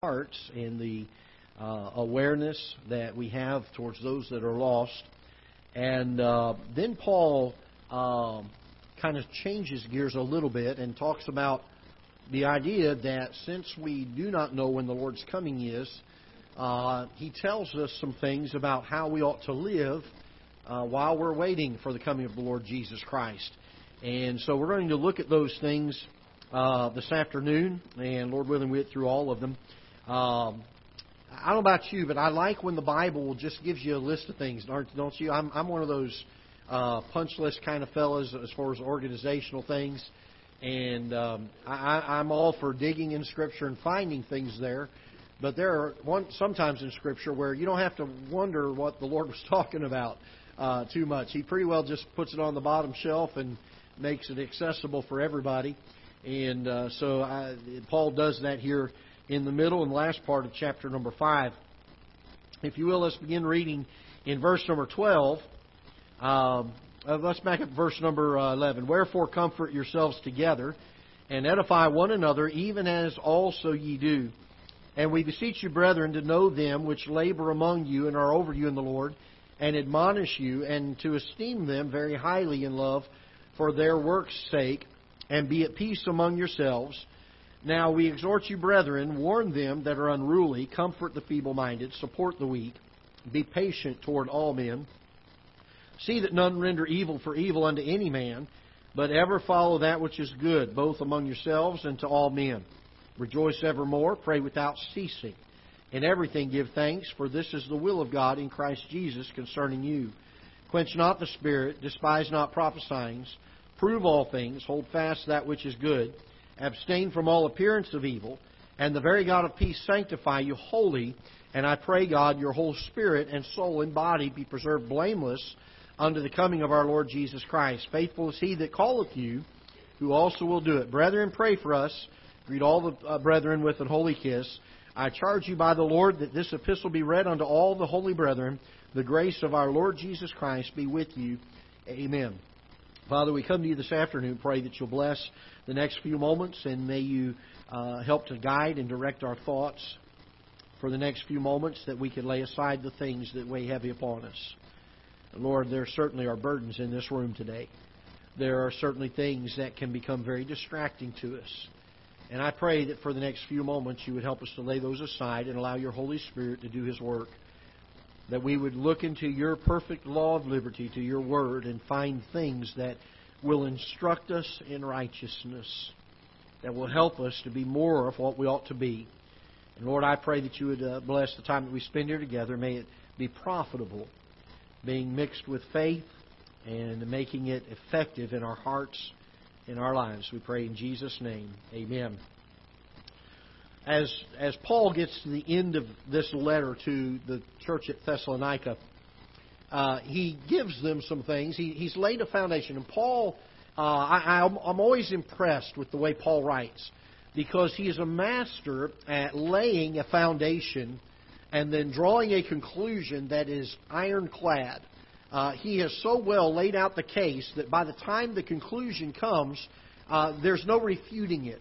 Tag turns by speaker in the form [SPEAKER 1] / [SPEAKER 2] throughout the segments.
[SPEAKER 1] hearts and the uh, awareness that we have towards those that are lost. And uh, then Paul uh, kind of changes gears a little bit and talks about the idea that since we do not know when the Lord's coming is, uh, he tells us some things about how we ought to live uh, while we're waiting for the coming of the Lord Jesus Christ. And so we're going to look at those things uh, this afternoon, and Lord willing, we get through all of them. Um, I don't know about you, but I like when the Bible just gives you a list of things, don't you? I'm, I'm one of those uh, punch list kind of fellas as far as organizational things, and um, I, I'm all for digging in Scripture and finding things there. But there are one, sometimes in Scripture where you don't have to wonder what the Lord was talking about uh, too much. He pretty well just puts it on the bottom shelf and makes it accessible for everybody. And uh, so I, Paul does that here in the middle and last part of chapter number 5. If you will, let's begin reading in verse number 12. Um, uh, let's back up verse number uh, 11. Wherefore comfort yourselves together and edify one another, even as also ye do. And we beseech you, brethren, to know them which labor among you and are over you in the Lord, and admonish you, and to esteem them very highly in love for their work's sake, and be at peace among yourselves. Now we exhort you, brethren, warn them that are unruly, comfort the feeble minded, support the weak, be patient toward all men. See that none render evil for evil unto any man, but ever follow that which is good, both among yourselves and to all men. Rejoice evermore, pray without ceasing. In everything give thanks, for this is the will of God in Christ Jesus concerning you. Quench not the spirit, despise not prophesying, prove all things, hold fast that which is good abstain from all appearance of evil, and the very God of peace sanctify you wholly. And I pray, God, your whole spirit and soul and body be preserved blameless unto the coming of our Lord Jesus Christ. Faithful is he that calleth you, who also will do it. Brethren, pray for us. Greet all the uh, brethren with a holy kiss. I charge you by the Lord that this epistle be read unto all the holy brethren. The grace of our Lord Jesus Christ be with you. Amen. Father, we come to you this afternoon. Pray that you'll bless the next few moments and may you uh, help to guide and direct our thoughts for the next few moments that we can lay aside the things that weigh heavy upon us. Lord, there certainly are burdens in this room today. There are certainly things that can become very distracting to us. And I pray that for the next few moments you would help us to lay those aside and allow your Holy Spirit to do His work that we would look into your perfect law of liberty, to your word, and find things that will instruct us in righteousness, that will help us to be more of what we ought to be. And Lord, I pray that you would uh, bless the time that we spend here together. May it be profitable, being mixed with faith and making it effective in our hearts, in our lives. We pray in Jesus' name. Amen as, as Paul gets to the end of this letter to the church at Thessalonica, uh, he gives them some things. He, he's laid a foundation. And Paul, uh, I, I'm, I'm always impressed with the way Paul writes because he is a master at laying a foundation and then drawing a conclusion that is ironclad. Uh, he has so well laid out the case that by the time the conclusion comes, uh, there's no refuting it.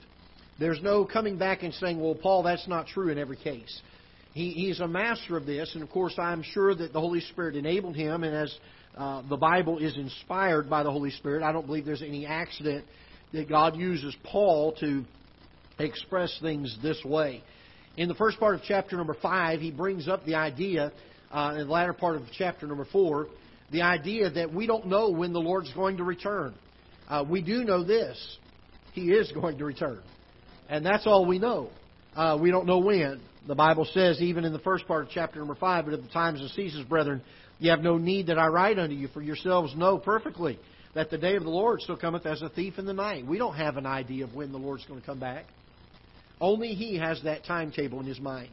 [SPEAKER 1] There's no coming back and saying, well, Paul, that's not true in every case. He, he's a master of this, and of course, I'm sure that the Holy Spirit enabled him, and as uh, the Bible is inspired by the Holy Spirit, I don't believe there's any accident that God uses Paul to express things this way. In the first part of chapter number 5, he brings up the idea, uh, in the latter part of chapter number 4, the idea that we don't know when the Lord's going to return. Uh, we do know this He is going to return. And that's all we know. Uh, we don't know when. The Bible says, even in the first part of chapter number 5, but at the times of seasons, brethren, you have no need that I write unto you, for yourselves know perfectly that the day of the Lord still cometh as a thief in the night. We don't have an idea of when the Lord's going to come back. Only He has that timetable in His mind.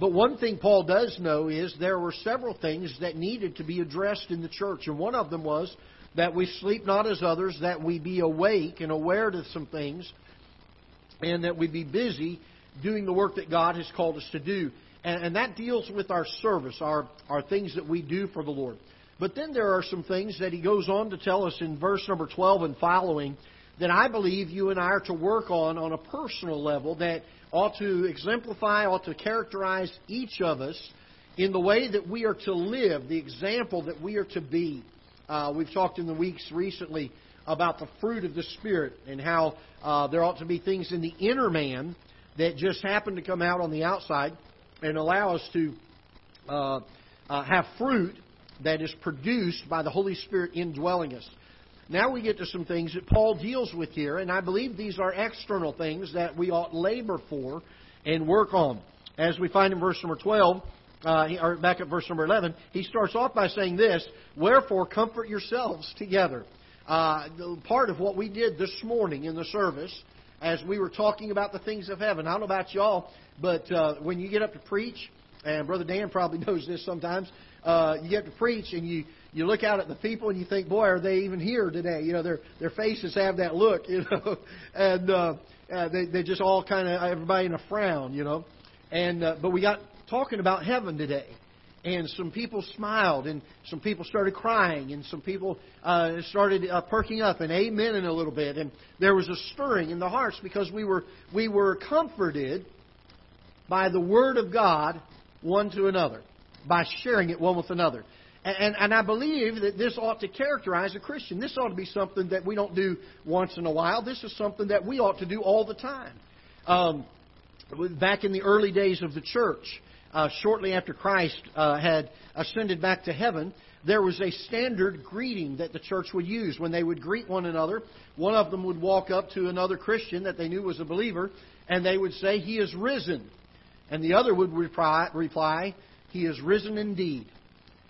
[SPEAKER 1] But one thing Paul does know is there were several things that needed to be addressed in the church, and one of them was that we sleep not as others, that we be awake and aware to some things, and that we be busy doing the work that God has called us to do. And, and that deals with our service, our, our things that we do for the Lord. But then there are some things that he goes on to tell us in verse number 12 and following that I believe you and I are to work on on a personal level that ought to exemplify, ought to characterize each of us in the way that we are to live, the example that we are to be. Uh, we've talked in the weeks recently about the fruit of the Spirit and how uh, there ought to be things in the inner man that just happen to come out on the outside and allow us to uh, uh, have fruit that is produced by the Holy Spirit indwelling us. Now we get to some things that Paul deals with here, and I believe these are external things that we ought labor for and work on. As we find in verse number 12, uh, or back at verse number 11, he starts off by saying this Wherefore, comfort yourselves together. Uh, part of what we did this morning in the service, as we were talking about the things of heaven, I don't know about y'all, but uh, when you get up to preach, and Brother Dan probably knows this sometimes, uh, you get to preach and you you look out at the people and you think, boy, are they even here today? You know, their their faces have that look, you know, and uh, uh, they they just all kind of everybody in a frown, you know, and uh, but we got talking about heaven today. And some people smiled, and some people started crying, and some people uh, started uh, perking up and amen in a little bit, and there was a stirring in the hearts because we were we were comforted by the word of God one to another, by sharing it one with another. And, and I believe that this ought to characterize a Christian. This ought to be something that we don't do once in a while. This is something that we ought to do all the time. Um, back in the early days of the church, uh, shortly after Christ uh, had ascended back to heaven, there was a standard greeting that the church would use when they would greet one another. One of them would walk up to another Christian that they knew was a believer, and they would say, He is risen. And the other would reply, reply He is risen indeed.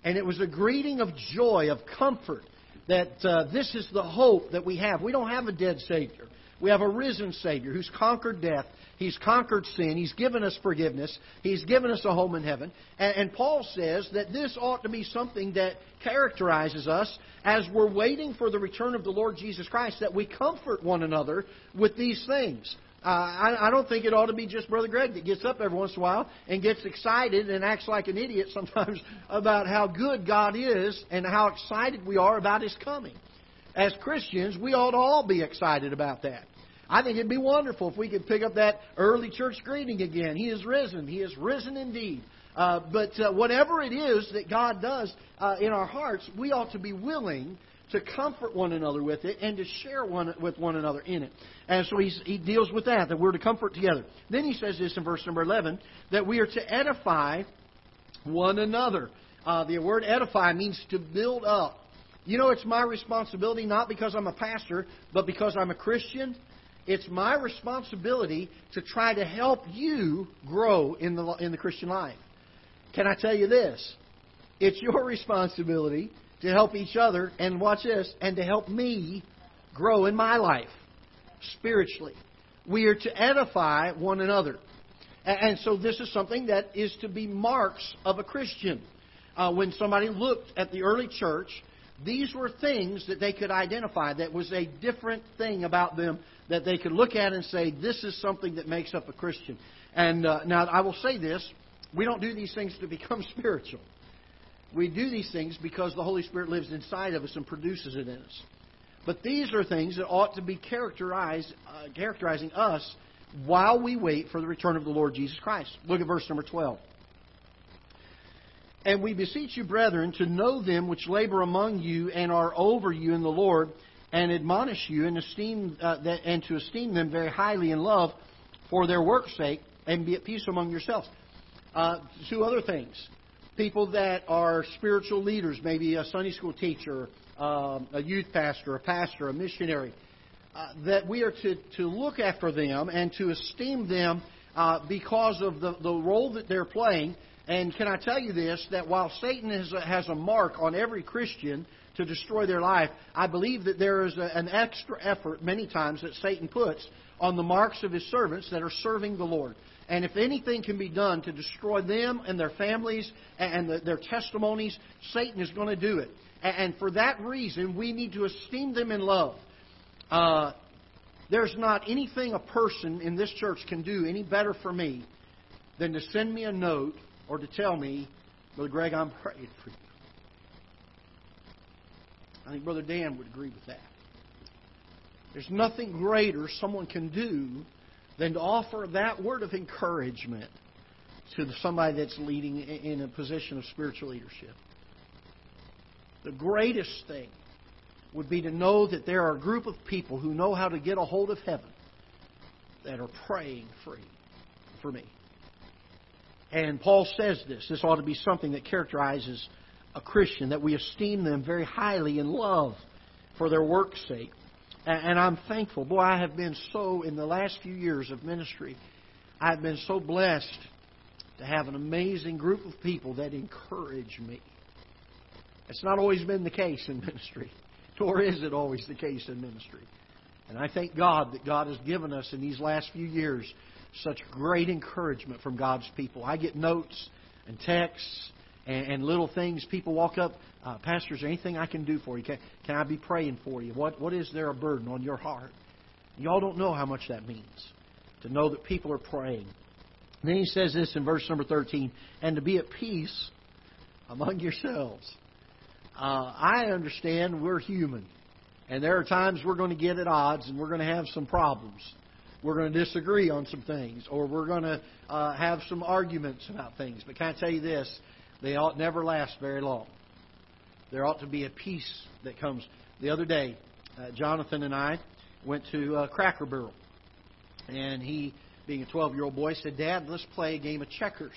[SPEAKER 1] And it was a greeting of joy, of comfort, that uh, this is the hope that we have. We don't have a dead Savior. We have a risen Savior who's conquered death. He's conquered sin. He's given us forgiveness. He's given us a home in heaven. And, and, Paul says that this ought to be something that characterizes us as we're waiting for the return of the Lord Jesus Christ, that we comfort one another with these things. Uh, I, I don't think it ought to be just Brother Greg that gets up every once in a while and gets excited and acts like an idiot sometimes about how good God is and how excited we are about His coming. As Christians, we ought to all be excited about that. I think it'd be wonderful if we could pick up that early church greeting again. He is risen. He is risen indeed. Uh, but uh, whatever it is that God does uh, in our hearts, we ought to be willing to comfort one another with it and to share one with one another in it. And so he deals with that, that we're to comfort together. Then he says this in verse number 11, that we are to edify one another. Uh, the word edify means to build up. You know, it's my responsibility not because I'm a pastor, but because I'm a Christian. It's my responsibility to try to help you grow in the, in the Christian life. Can I tell you this? It's your responsibility to help each other, and watch this, and to help me grow in my life spiritually. We are to edify one another. And so this is something that is to be marks of a Christian. Uh, when somebody looked at the early church, these were things that they could identify that was a different thing about them that they could look at and say, this is something that makes up a Christian. And uh, now I will say this we don't do these things to become spiritual. We do these things because the Holy Spirit lives inside of us and produces it in us. But these are things that ought to be characterized, uh, characterizing us while we wait for the return of the Lord Jesus Christ. Look at verse number 12. And we beseech you, brethren, to know them which labor among you and are over you in the Lord, and admonish you and esteem uh, that, and to esteem them very highly in love for their work's sake, and be at peace among yourselves. Uh, two other things people that are spiritual leaders, maybe a Sunday school teacher, um, a youth pastor, a pastor, a missionary, uh, that we are to, to look after them and to esteem them uh, because of the, the role that they're playing. And can I tell you this, that while Satan has a, mark on every Christian to destroy their life, I believe that there is an extra effort many times that Satan puts on the marks of his servants that are serving the Lord. And if anything can be done to destroy them and their families and their testimonies, Satan is going to do it. And for that reason, we need to esteem them in love. Uh, there's not anything a person in this church can do any better for me than to send me a note or to tell me, Brother Greg, I'm praying for you. I think Brother Dan would agree with that. There's nothing greater someone can do than to offer that word of encouragement to somebody that's leading in a position of spiritual leadership. The greatest thing would be to know that there are a group of people who know how to get a hold of heaven that are praying for, for me. And Paul says this. This ought to be something that characterizes a Christian, that we esteem them very highly in love for their work's sake. And I'm thankful. Boy, I have been so, in the last few years of ministry, I've been so blessed to have an amazing group of people that encourage me. It's not always been the case in ministry, nor is it always the case in ministry. And I thank God that God has given us in these last few years such great encouragement from God's people. I get notes and texts and, and little things. People walk up, uh, Pastor, is there anything I can do for you? Can, can I be praying for you? What, what is there a burden on your heart? Y'all don't know how much that means to know that people are praying. And then he says this in verse number 13 and to be at peace among yourselves. Uh, I understand we're human. And there are times we're going to get at odds and we're going to have some problems. We're going to disagree on some things or we're going to uh, have some arguments about things. But can I tell you this? They ought never last very long. There ought to be a peace that comes. The other day, uh, Jonathan and I went to uh, Cracker Barrel. And he, being a 12 year old boy, said, Dad, let's play a game of checkers.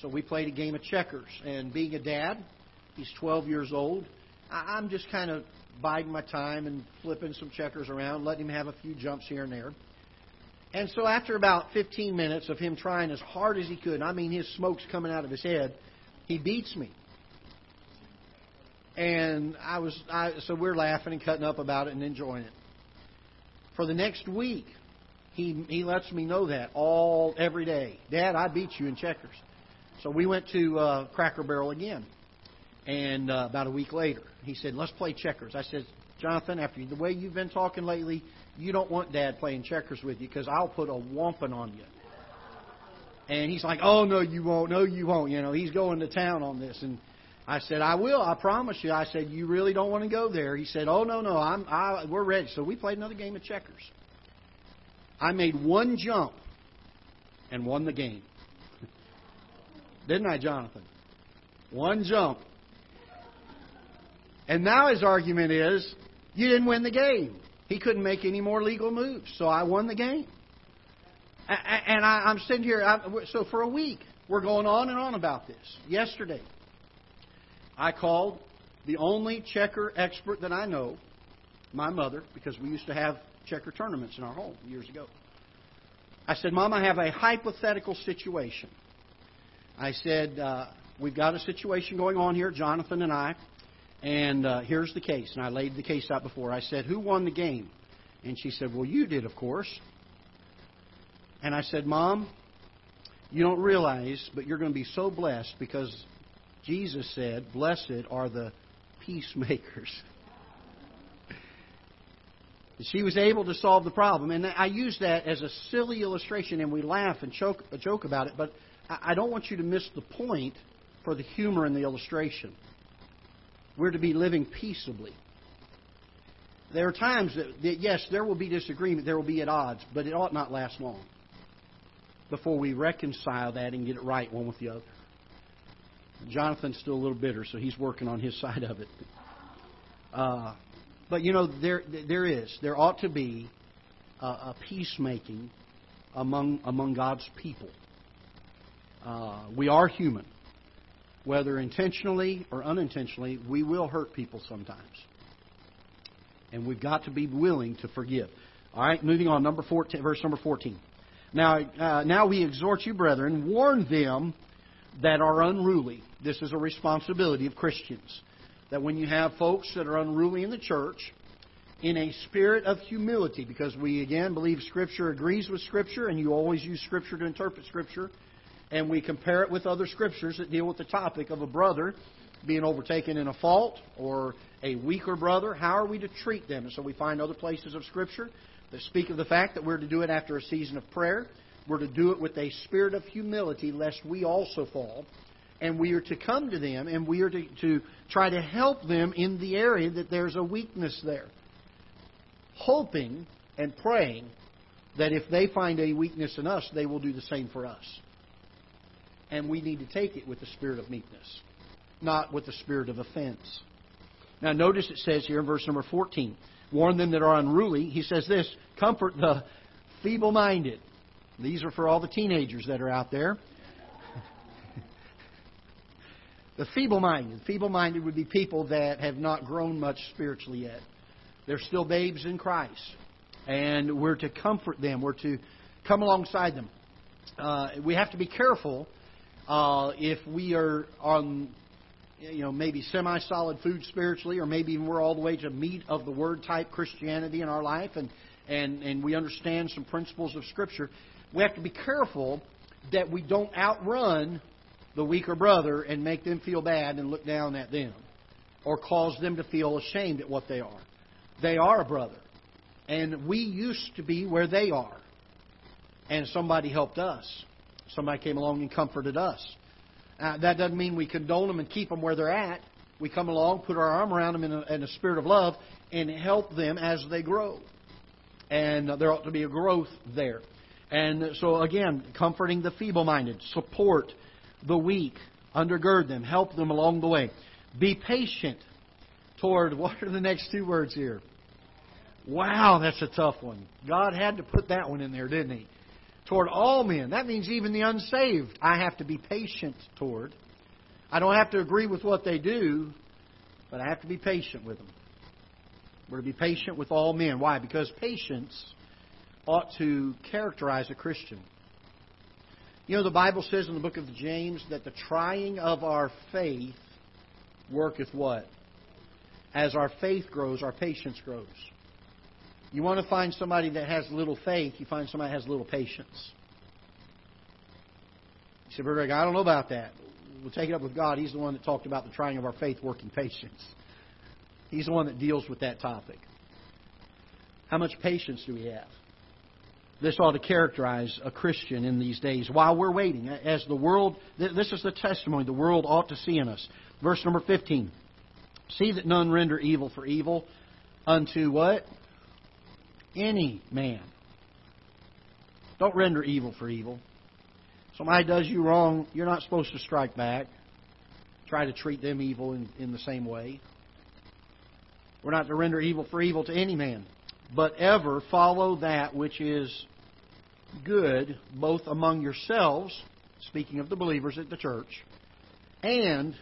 [SPEAKER 1] So we played a game of checkers. And being a dad, he's 12 years old. I'm just kind of biding my time and flipping some checkers around, letting him have a few jumps here and there. And so after about 15 minutes of him trying as hard as he could, I mean his smoke's coming out of his head, he beats me. And I was I, so we're laughing and cutting up about it and enjoying it. For the next week, he he lets me know that all every day. Dad, I beat you in checkers. So we went to uh, Cracker Barrel again. And uh, about a week later, he said, "Let's play checkers." I said, "Jonathan, after the way you've been talking lately, you don't want Dad playing checkers with you because I'll put a whomping on you." And he's like, "Oh no, you won't. No, you won't." You know, he's going to town on this. And I said, "I will. I promise you." I said, "You really don't want to go there?" He said, "Oh no, no. I'm. I, we're ready." So we played another game of checkers. I made one jump and won the game. Didn't I, Jonathan? One jump and now his argument is, you didn't win the game. He couldn't make any more legal moves, so I won the game. And I'm sitting here, so for a week, we're going on and on about this. Yesterday, I called the only checker expert that I know, my mother, because we used to have checker tournaments in our home years ago. I said, Mom, I have a hypothetical situation. I said, uh, We've got a situation going on here, Jonathan and I. And uh, here's the case. And I laid the case out before. I said, Who won the game? And she said, Well, you did, of course. And I said, Mom, you don't realize, but you're going to be so blessed because Jesus said, Blessed are the peacemakers. she was able to solve the problem. And I use that as a silly illustration, and we laugh and joke, joke about it, but I don't want you to miss the point for the humor in the illustration. We're to be living peaceably. There are times that, that, yes, there will be disagreement, there will be at odds, but it ought not last long before we reconcile that and get it right one with the other. Jonathan's still a little bitter, so he's working on his side of it. Uh, but you know, there there is, there ought to be a, a peacemaking among among God's people. Uh, we are human whether intentionally or unintentionally, we will hurt people sometimes. And we've got to be willing to forgive. All right, moving on, number 14, verse number 14. Now, uh, now we exhort you, brethren, warn them that are unruly. This is a responsibility of Christians. That when you have folks that are unruly in the church, in a spirit of humility, because we again believe Scripture agrees with Scripture, and you always use Scripture to interpret Scripture and we compare it with other scriptures that deal with the topic of a brother being overtaken in a fault or a weaker brother, how are we to treat them? And so we find other places of Scripture that speak of the fact that we're to do it after a season of prayer. We're to do it with a spirit of humility, lest we also fall. And we are to come to them and we are to, to try to help them in the area that there's a weakness there. Hoping and praying that if they find a weakness in us, they will do the same for us. And we need to take it with the spirit of meekness, not with the spirit of offense. Now, notice it says here in verse number 14 warn them that are unruly. He says this comfort the feeble minded. These are for all the teenagers that are out there. the feeble minded. Feeble minded would be people that have not grown much spiritually yet. They're still babes in Christ. And we're to comfort them, we're to come alongside them. Uh, we have to be careful uh, if we are on you know, maybe semi-solid food spiritually, or maybe even we're all the way to meat of the word type Christianity in our life, and and and we understand some principles of Scripture. We have to be careful that we don't outrun the weaker brother and make them feel bad and look down at them, or cause them to feel ashamed at what they are. They are a brother, and we used to be where they are, and somebody helped us. Somebody came along and comforted us. Uh, that doesn't mean we condone them and keep them where they're at. We come along, put our arm around them in a, in a spirit of love, and help them as they grow. And there ought to be a growth there. And so, again, comforting the feeble minded, support the weak, undergird them, help them along the way. Be patient toward, what are the next two words here? Wow, that's a tough one. God had to put that one in there, didn't He? Toward all men. That means even the unsaved, I have to be patient toward. I don't have to agree with what they do, but I have to be patient with them. We're to be patient with all men. Why? Because patience ought to characterize a Christian. You know, the Bible says in the book of James that the trying of our faith worketh what? As our faith grows, our patience grows. You want to find somebody that has little faith, you find somebody that has little patience. You say, Brother Greg, I don't know about that. We'll take it up with God. He's the one that talked about the trying of our faith working patience. He's the one that deals with that topic. How much patience do we have? This ought to characterize a Christian in these days while we're waiting. As the world, this is the testimony the world ought to see in us. Verse number 15. See that none render evil for evil unto what? Any man. Don't render evil for evil. Somebody does you wrong, you're not supposed to strike back. Try to treat them evil in, in the same way. We're not to render evil for evil to any man, but ever follow that which is good, both among yourselves, speaking of the believers at the church, and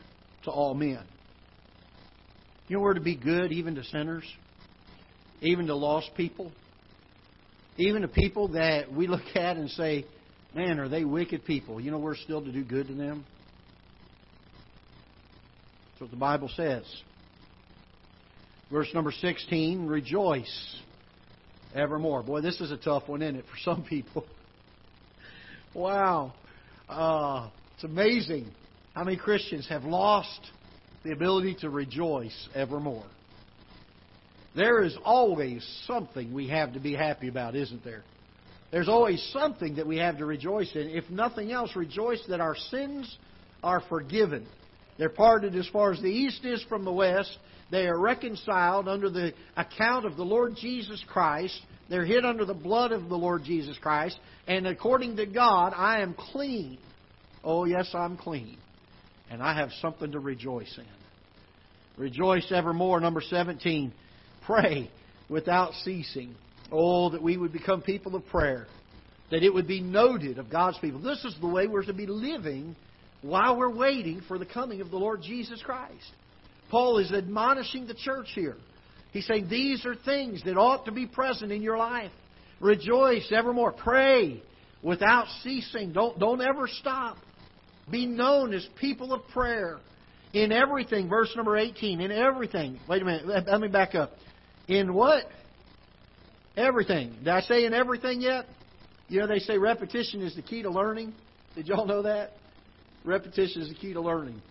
[SPEAKER 1] to all men. You know where to be good even to sinners? Even to lost people, even to people that we look at and say, man, are they wicked people? You know, we're still to do good to them. That's what the Bible says. Verse number 16 Rejoice evermore. Boy, this is a tough one, isn't it, for some people? wow. Uh, it's amazing how many Christians have lost the ability to rejoice evermore. There is always something we have to be happy about, isn't there? There's always something that we have to rejoice in. If nothing else, rejoice that our sins are forgiven. They're parted as far as the east is from the west. They are reconciled under the account of the Lord Jesus Christ. They're hid under the blood of the Lord Jesus Christ. And according to God, I am clean. Oh, yes, I'm clean. And I have something to rejoice in. Rejoice evermore. Number 17 pray without ceasing. Oh, that we would become people of prayer. That it would be noted of God's people. This is the way we're to be living while we're waiting for the coming of the Lord Jesus Christ. Paul is admonishing the church here. He's saying these are things that ought to be present in your life. Rejoice evermore. Pray without ceasing. Don't, don't ever stop. Be known as people of prayer. In everything, verse number 18, in everything. Wait a minute, let me back up. In what? Everything. Did I say in everything yet? You know, they say repetition is the key to learning. Did y'all know that? Repetition is the key to learning.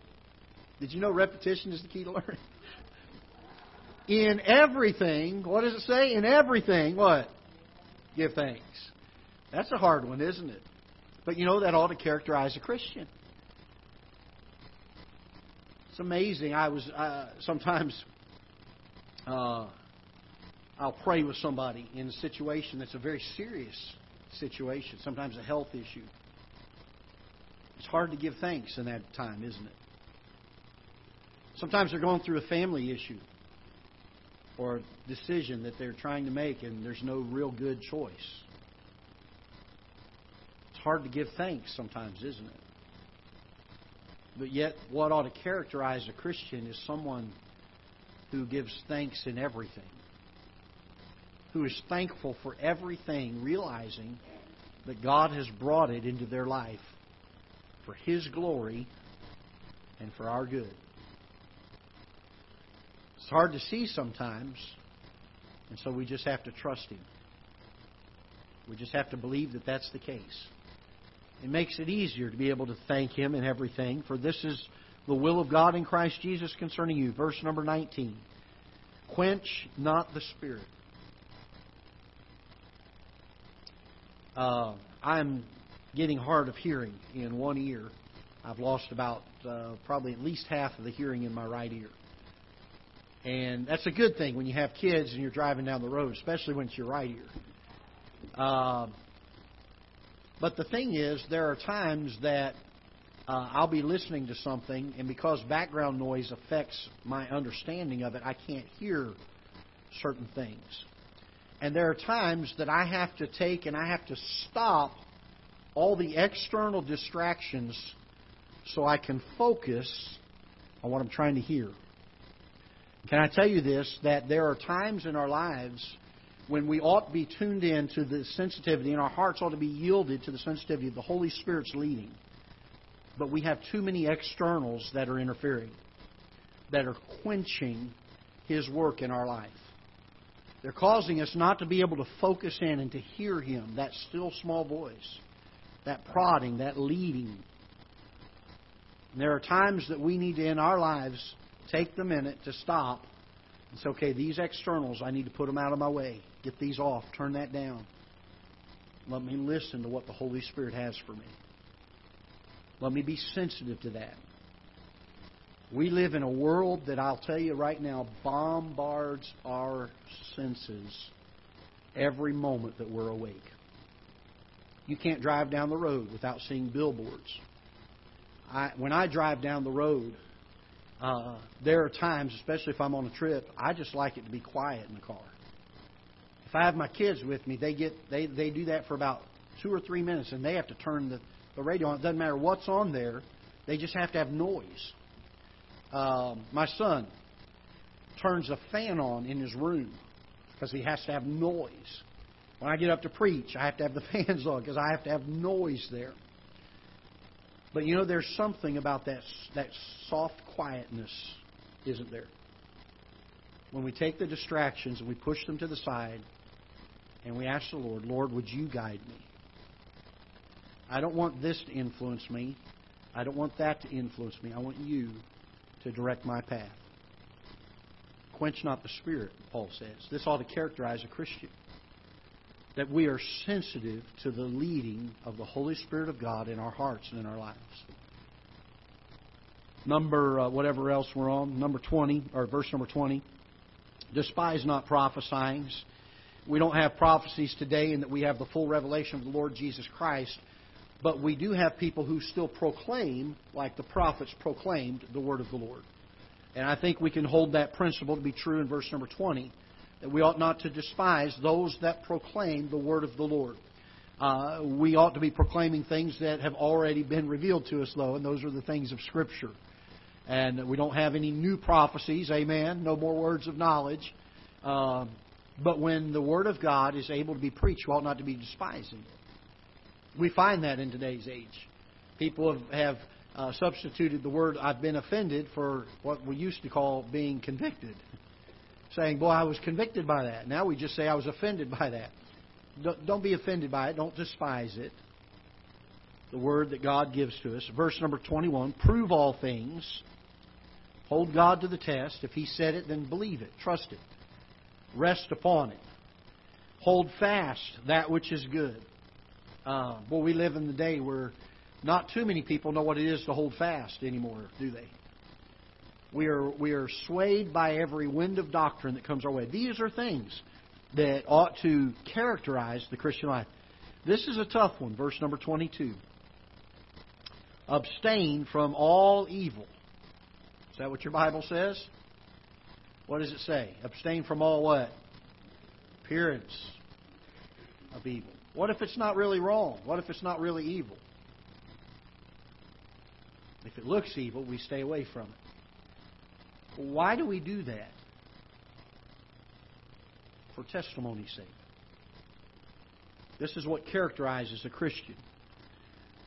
[SPEAKER 1] Did you know repetition is the key to learning? In everything, what does it say? In everything, what? Give thanks. That's a hard one, isn't it? But you know, that ought to characterize a Christian. It's amazing. I was uh, sometimes uh, I'll pray with somebody in a situation that's a very serious situation, sometimes a health issue. It's hard to give thanks in that time, isn't it? Sometimes they're going through a family issue or a decision that they're trying to make and there's no real good choice. It's hard to give thanks sometimes, isn't it? But yet, what ought to characterize a Christian is someone who gives thanks in everything, who is thankful for everything, realizing that God has brought it into their life for His glory and for our good. It's hard to see sometimes, and so we just have to trust Him. We just have to believe that that's the case. It makes it easier to be able to thank Him in everything, for this is the will of God in Christ Jesus concerning you. Verse number 19 Quench not the Spirit. Uh, I'm getting hard of hearing in one ear. I've lost about uh, probably at least half of the hearing in my right ear. And that's a good thing when you have kids and you're driving down the road, especially when it's your right ear. Uh, but the thing is, there are times that uh, I'll be listening to something, and because background noise affects my understanding of it, I can't hear certain things. And there are times that I have to take and I have to stop all the external distractions so I can focus on what I'm trying to hear. Can I tell you this? That there are times in our lives when we ought to be tuned in to the sensitivity, and our hearts ought to be yielded to the sensitivity of the Holy Spirit's leading. But we have too many externals that are interfering, that are quenching His work in our life. They're causing us not to be able to focus in and to hear Him, that still small voice, that prodding, that leading. And there are times that we need to, in our lives, take the minute to stop and say, okay, these externals, I need to put them out of my way. Get these off. Turn that down. Let me listen to what the Holy Spirit has for me. Let me be sensitive to that. We live in a world that I'll tell you right now bombards our senses every moment that we're awake. You can't drive down the road without seeing billboards. I, when I drive down the road, uh, there are times, especially if I'm on a trip, I just like it to be quiet in the car. If I have my kids with me, they get they they do that for about two or three minutes, and they have to turn the the radio on. It doesn't matter what's on there; they just have to have noise. Um, my son turns a fan on in his room because he has to have noise. When I get up to preach, I have to have the fans on because I have to have noise there. But you know, there's something about that, that soft quietness, isn't there? When we take the distractions and we push them to the side and we ask the Lord, Lord, would you guide me? I don't want this to influence me. I don't want that to influence me. I want you to direct my path. Quench not the spirit, Paul says. This ought to characterize a Christian that we are sensitive to the leading of the Holy Spirit of God in our hearts and in our lives. Number, uh, whatever else we're on, number 20, or verse number 20. Despise not prophesying. We don't have prophecies today in that we have the full revelation of the Lord Jesus Christ, but we do have people who still proclaim, like the prophets proclaimed, the word of the Lord. And I think we can hold that principle to be true in verse number 20 that we ought not to despise those that proclaim the word of the Lord. Uh, we ought to be proclaiming things that have already been revealed to us, though, and those are the things of Scripture. And we don't have any new prophecies, amen, no more words of knowledge. Uh, but when the Word of God is able to be preached, we ought not to be despising it. We find that in today's age. People have, have uh, substituted the word I've been offended for what we used to call being convicted saying, Boy, I was convicted by that. Now we just say, I was offended by that. Don't be offended by it. Don't despise it. The word that God gives to us. Verse number 21 Prove all things. Hold God to the test. If He said it, then believe it. Trust it. Rest upon it. Hold fast that which is good. Uh, well, we live in the day where not too many people know what it is to hold fast anymore, do they? We are, we are swayed by every wind of doctrine that comes our way. These are things. that ought to characterize the Christian life. This is a tough one, verse number 22. Abstain from all evil. Is that what your Bible says? What does it say? Abstain from all what? Appearance of evil. What if it's not really wrong? What if it's not really evil? If it looks evil, we stay away from it. Why do we do that? For testimony's sake. This is what characterizes a Christian.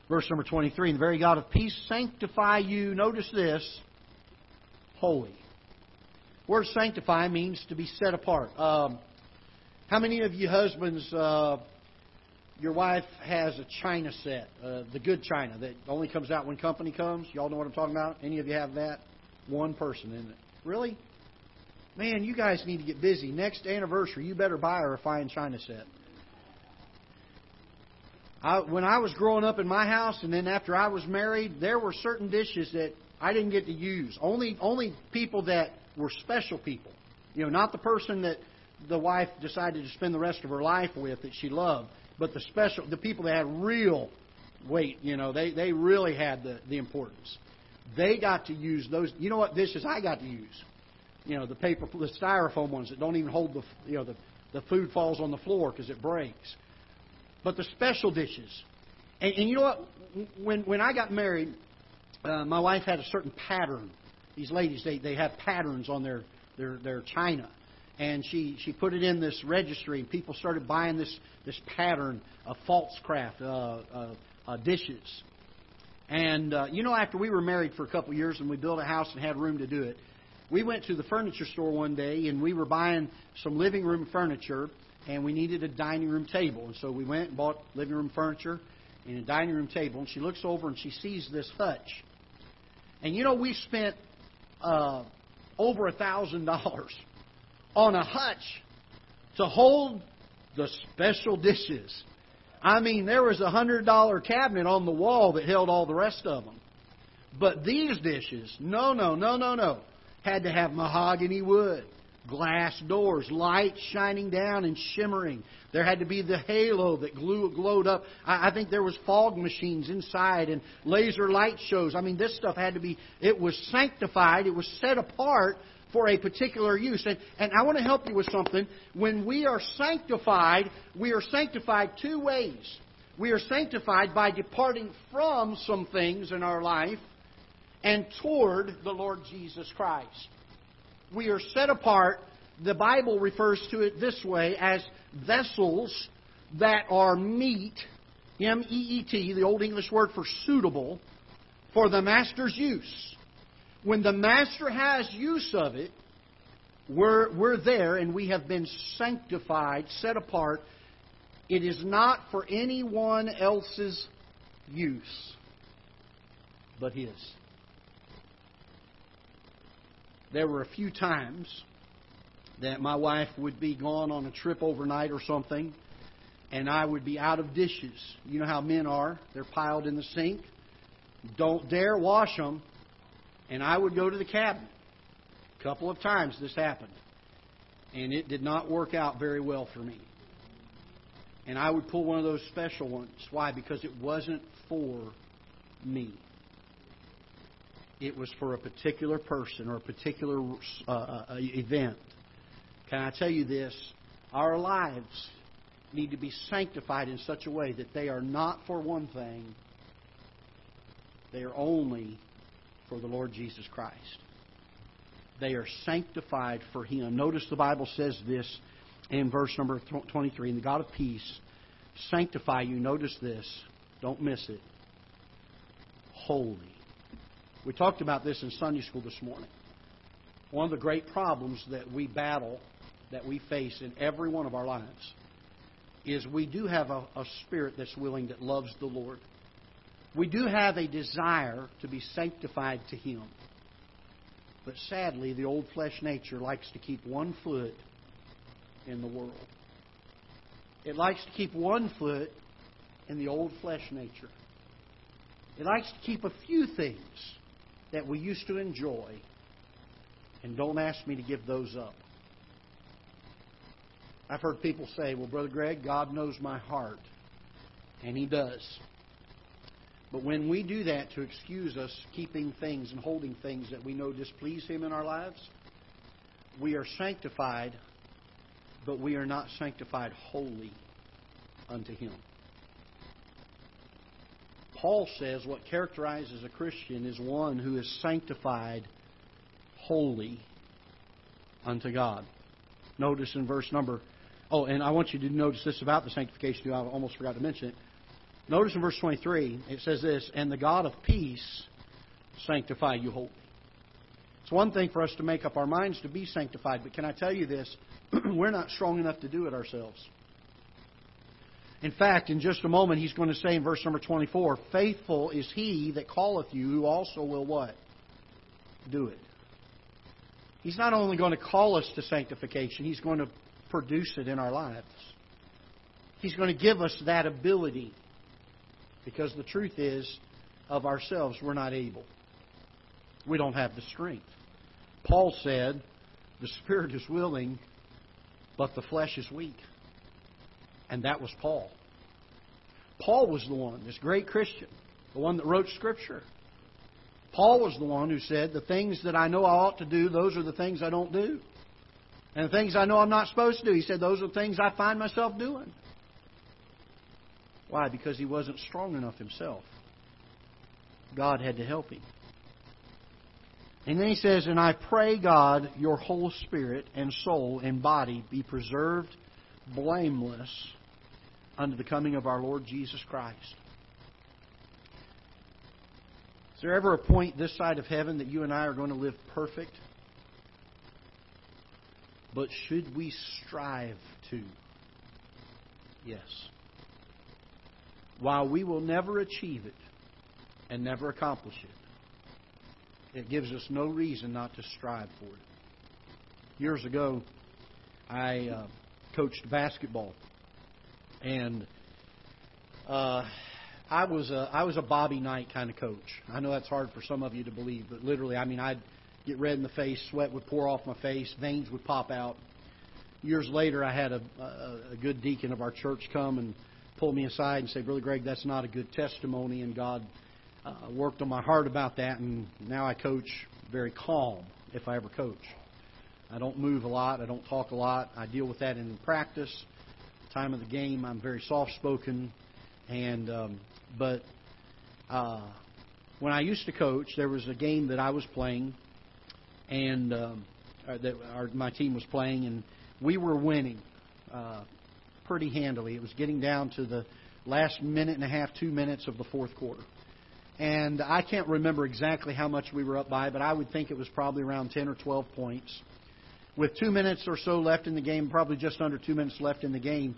[SPEAKER 1] Verse number 23 the very God of peace sanctify you, notice this, wholly. Word sanctify means to be set apart. Um, how many of you husbands, uh, your wife has a china set, uh, the good china that only comes out when company comes? Y'all know what I'm talking about? Any of you have that? One person in it. Really? Man, you guys need to get busy. Next anniversary, you better buy her a fine china set. I, when I was growing up in my house, and then after I was married, there were certain dishes that I didn't get to use. Only only people that were special people. You know, not the person that the wife decided to spend the rest of her life with that she loved, but the special the people that had real weight. You know, they they really had the the importance. They got to use those. You know what dishes I got to use? You know, the paper, the styrofoam ones that don't even hold the you know the the food falls on the floor because it breaks. But the special dishes, and, and you know what? When when I got married, uh, my wife had a certain pattern. These ladies, they they have patterns on their their their china, and she she put it in this registry, and people started buying this this pattern of Pfaltzgraff uh, uh, uh, dishes. And uh, you know, after we were married for a couple of years and we built a house and had room to do it, we went to the furniture store one day and we were buying some living room furniture and we needed a dining room table. And so we went and bought living room furniture and a dining room table. And she looks over and she sees this hutch. And you know, we spent uh, over a thousand dollars on a hutch to hold the special dishes. I mean, there was a hundred dollar cabinet on the wall that held all the rest of them. But these dishes, no, no, no, no, no, had to have mahogany wood, glass doors, light shining down and shimmering. There had to be the halo that glue, glowed up. I, I think there was fog machines inside and laser light shows. I mean, this stuff had to be. It was sanctified. It was set apart for a particular use. And, and I want to help you with something. When we are sanctified, we are sanctified two ways. We are sanctified by departing from some things in our life and toward the Lord Jesus Christ. We are set apart. The Bible refers to it this way as vessels that are meet, M E E T, the Old English word for suitable, for the master's use. When the master has use of it, we're, we're there and we have been sanctified, set apart. It is not for anyone else's use, but His. There were a few times that my wife would be gone on a trip overnight or something, and I would be out of dishes. You know how men are, they're piled in the sink. Don't dare wash them and I would go to the cabinet. A couple of times this happened. And it did not work out very well for me. And I would pull one of those special ones. Why? Because it wasn't for me. It was for a particular person or a particular uh, uh, event. Can I tell you this? Our lives need to be sanctified in such a way that they are not for one thing, they are only for the Lord Jesus Christ. They are sanctified for Him. Notice the Bible says this in verse number 23 And the God of peace sanctify you. Notice this. Don't miss it. Wholly. We talked about this in Sunday school this morning. One of the great problems that we battle, that we face in every one of our lives, is we do have a, a spirit that's willing, that loves the Lord. We do have a desire to be sanctified to Him. But sadly, the old flesh nature likes to keep one foot in the world. It likes to keep one foot in the old flesh nature. It likes to keep a few things that we used to enjoy, and don't ask me to give those up.
[SPEAKER 2] I've heard people say, well, Brother Greg, God knows my heart. And He does. But when we do that to excuse us keeping things and holding things that we know displease Him in our lives, we are sanctified, but we are not sanctified wholly unto Him. Paul says what characterizes a Christian is one who is sanctified wholly unto God. Notice in verse number, oh, and I want you to notice this about the sanctification. I almost forgot to mention it. Notice in verse 23, it says this, and the God of peace sanctify you wholly. It's one thing for us to make up our minds to be sanctified, but can I tell you this? We're not strong enough to do it ourselves. In fact, in just a moment, he's going to say in verse number 24, Faithful is he that calleth you, who also will what? Do it. He's not only going to call us to sanctification, he's going to produce it in our lives. He's going to give us that ability. Because the truth is, of ourselves, we're not able. We don't have the strength. Paul said, The spirit is willing, but the flesh is weak. And that was Paul. Paul was the one, this great Christian, the one that wrote Scripture. Paul was the one who said, The things that I know I ought to do, those are the things I don't do. And the things I know I'm not supposed to do, he said, those are the things I find myself doing. Why? Because he wasn't strong enough himself. God had to help him. And then he says, And I pray, God, your whole spirit and soul and body be preserved blameless unto the coming of our Lord Jesus Christ. Is there ever a point this side of heaven that you and I are going to live perfect? But should we strive to? Yes. While we will never achieve it and never accomplish it, it gives us no reason not to strive for it. Years ago, I uh, coached basketball, and uh, I was a I was a Bobby Knight kind of coach. I know that's hard for some of you to believe, but literally, I mean, I'd get red in the face, sweat would pour off my face, veins would pop out. Years later, I had a, a, a good deacon of our church come and pull me aside and say, "Brother Greg, that's not a good testimony," and God uh, worked on my heart about that, and now I coach very calm if I ever coach. I don't move a lot. I don't talk a lot. I deal with that in practice. Time of the game, I'm very soft spoken, and um, but uh, when I used to coach, there was a game that I was playing, and um, that our, my team was playing, and we were winning uh, pretty handily. It was getting down to the last minute and a half, two minutes of the fourth quarter. And I can't remember exactly how much we were up by, but I would think it was probably around 10 or 12 points with two minutes or so left in the game, probably just under two minutes left in the game,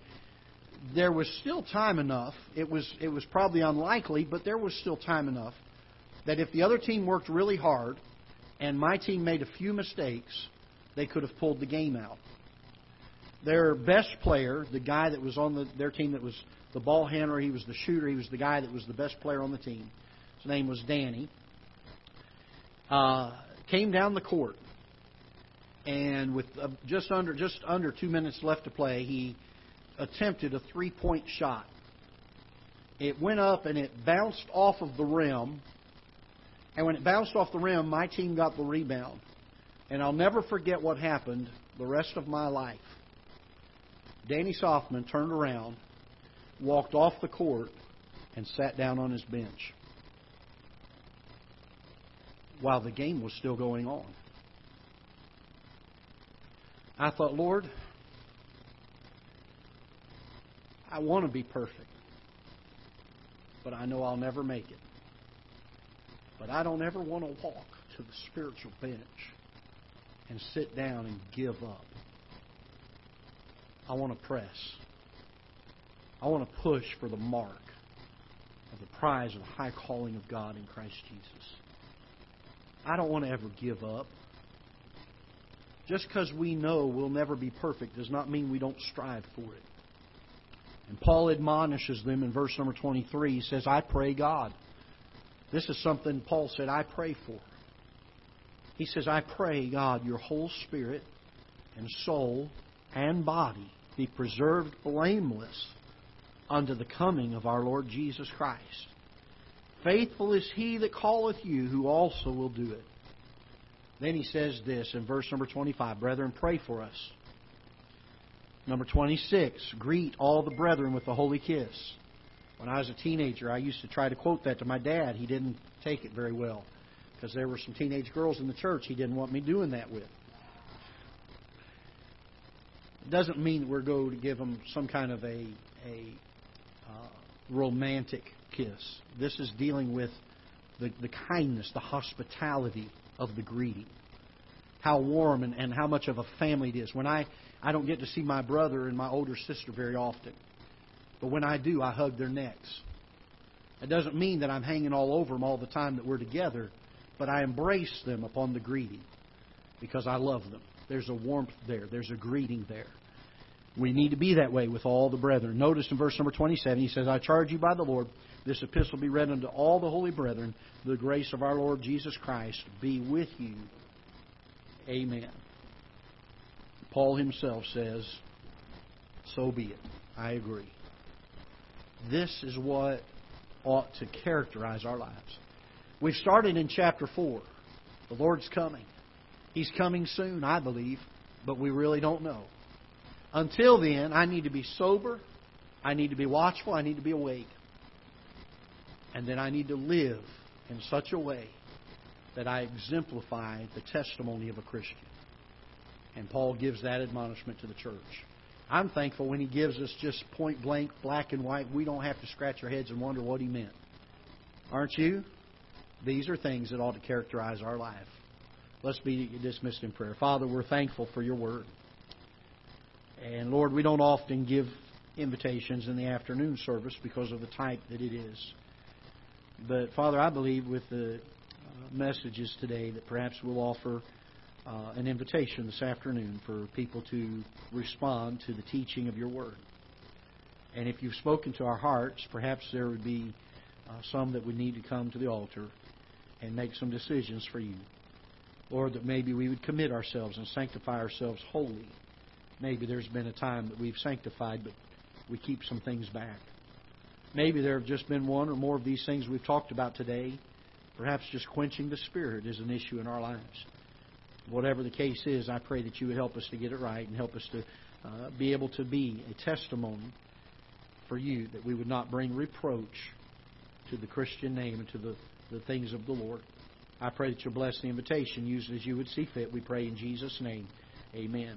[SPEAKER 2] there was still time enough. It was it was probably unlikely, but there was still time enough that if the other team worked really hard and my team made a few mistakes, they could have pulled the game out. Their best player, the guy that was on the, their team that was the ball handler, he was the shooter, he was the guy that was the best player on the team. His name was Danny. Uh, came down the court and with uh, just under just under two minutes left to play, he attempted a three-point shot. It went up and it bounced off of the rim, and when it bounced off the rim, my team got the rebound. And I'll never forget what happened the rest of my life. Danny Softman turned around, walked off the court, and sat down on his bench while the game was still going on. I thought, Lord, I want to be perfect, but I know I'll never make it. But I don't ever want to walk to the spiritual bench and sit down and give up. I want to press. I want to push for the mark of the prize of the high calling of God in Christ Jesus. I don't want to ever give up. Just because we know we'll never be perfect does not mean we don't strive for it. And Paul admonishes them in verse number 23. He says, I pray God. This is something Paul said, I pray for. He says, I pray, God, your whole spirit and soul and body
[SPEAKER 1] be preserved blameless unto the coming of our Lord Jesus Christ. Faithful is he that calleth you, who also will do it. Then he says this in verse number 25 Brethren, pray for us. Number 26, greet all the brethren with a holy kiss. When I was a teenager, I used to try to quote that to my dad. He didn't take it very well because there were some teenage girls in the church he didn't want me doing that with. It doesn't mean we're going to give them some kind of a, a uh, romantic kiss. This is dealing with the, the kindness, the hospitality of the greeting. How warm and, and how much of a family it is. When I, I don't get to see my brother and my older sister very often, but when I do, I hug their necks. It doesn't mean that I'm hanging all over them all the time that we're together, but I embrace them upon the greeting because I love them. There's a warmth there, there's a greeting there. We need to be that way with all the brethren. Notice in verse number 27, he says, I charge you by the Lord, this epistle be read unto all the holy brethren. The grace of our Lord Jesus Christ be with you. Amen. Paul himself says, So be it. I agree. This is what ought to characterize our lives. We've started in chapter 4. The Lord's coming. He's coming soon, I believe, but we really don't know. Until then, I need to be sober. I need to be watchful. I need to be awake. And then I need to live in such a way that I exemplify the testimony of a Christian. And Paul gives that admonishment to the church. I'm thankful when he gives us just point blank, black and white, we don't have to scratch our heads and wonder what he meant. Aren't you? These are things that ought to characterize our life. Let's be dismissed in prayer. Father, we're thankful for your word. And Lord, we don't often give invitations in the afternoon service because of the type that it is. But Father, I believe with the uh, messages today that perhaps we'll offer uh, an invitation this afternoon for people to respond to the teaching of your word. And if you've spoken to our hearts, perhaps there would be uh, some that would need to come to the altar and make some decisions for you. Lord, that maybe we would commit ourselves and sanctify ourselves wholly. Maybe there's been a time that we've sanctified, but we keep some things back. Maybe there have just been one or more of these things we've talked about today. Perhaps just quenching the Spirit is an issue in our lives. Whatever the case is, I pray that you would help us to get it right and help us to uh, be able to be a testimony for you, that we would not bring reproach to the Christian name and to the, the things of the Lord. I pray that you'll bless the invitation, use it as you would see fit. We pray in Jesus' name. Amen.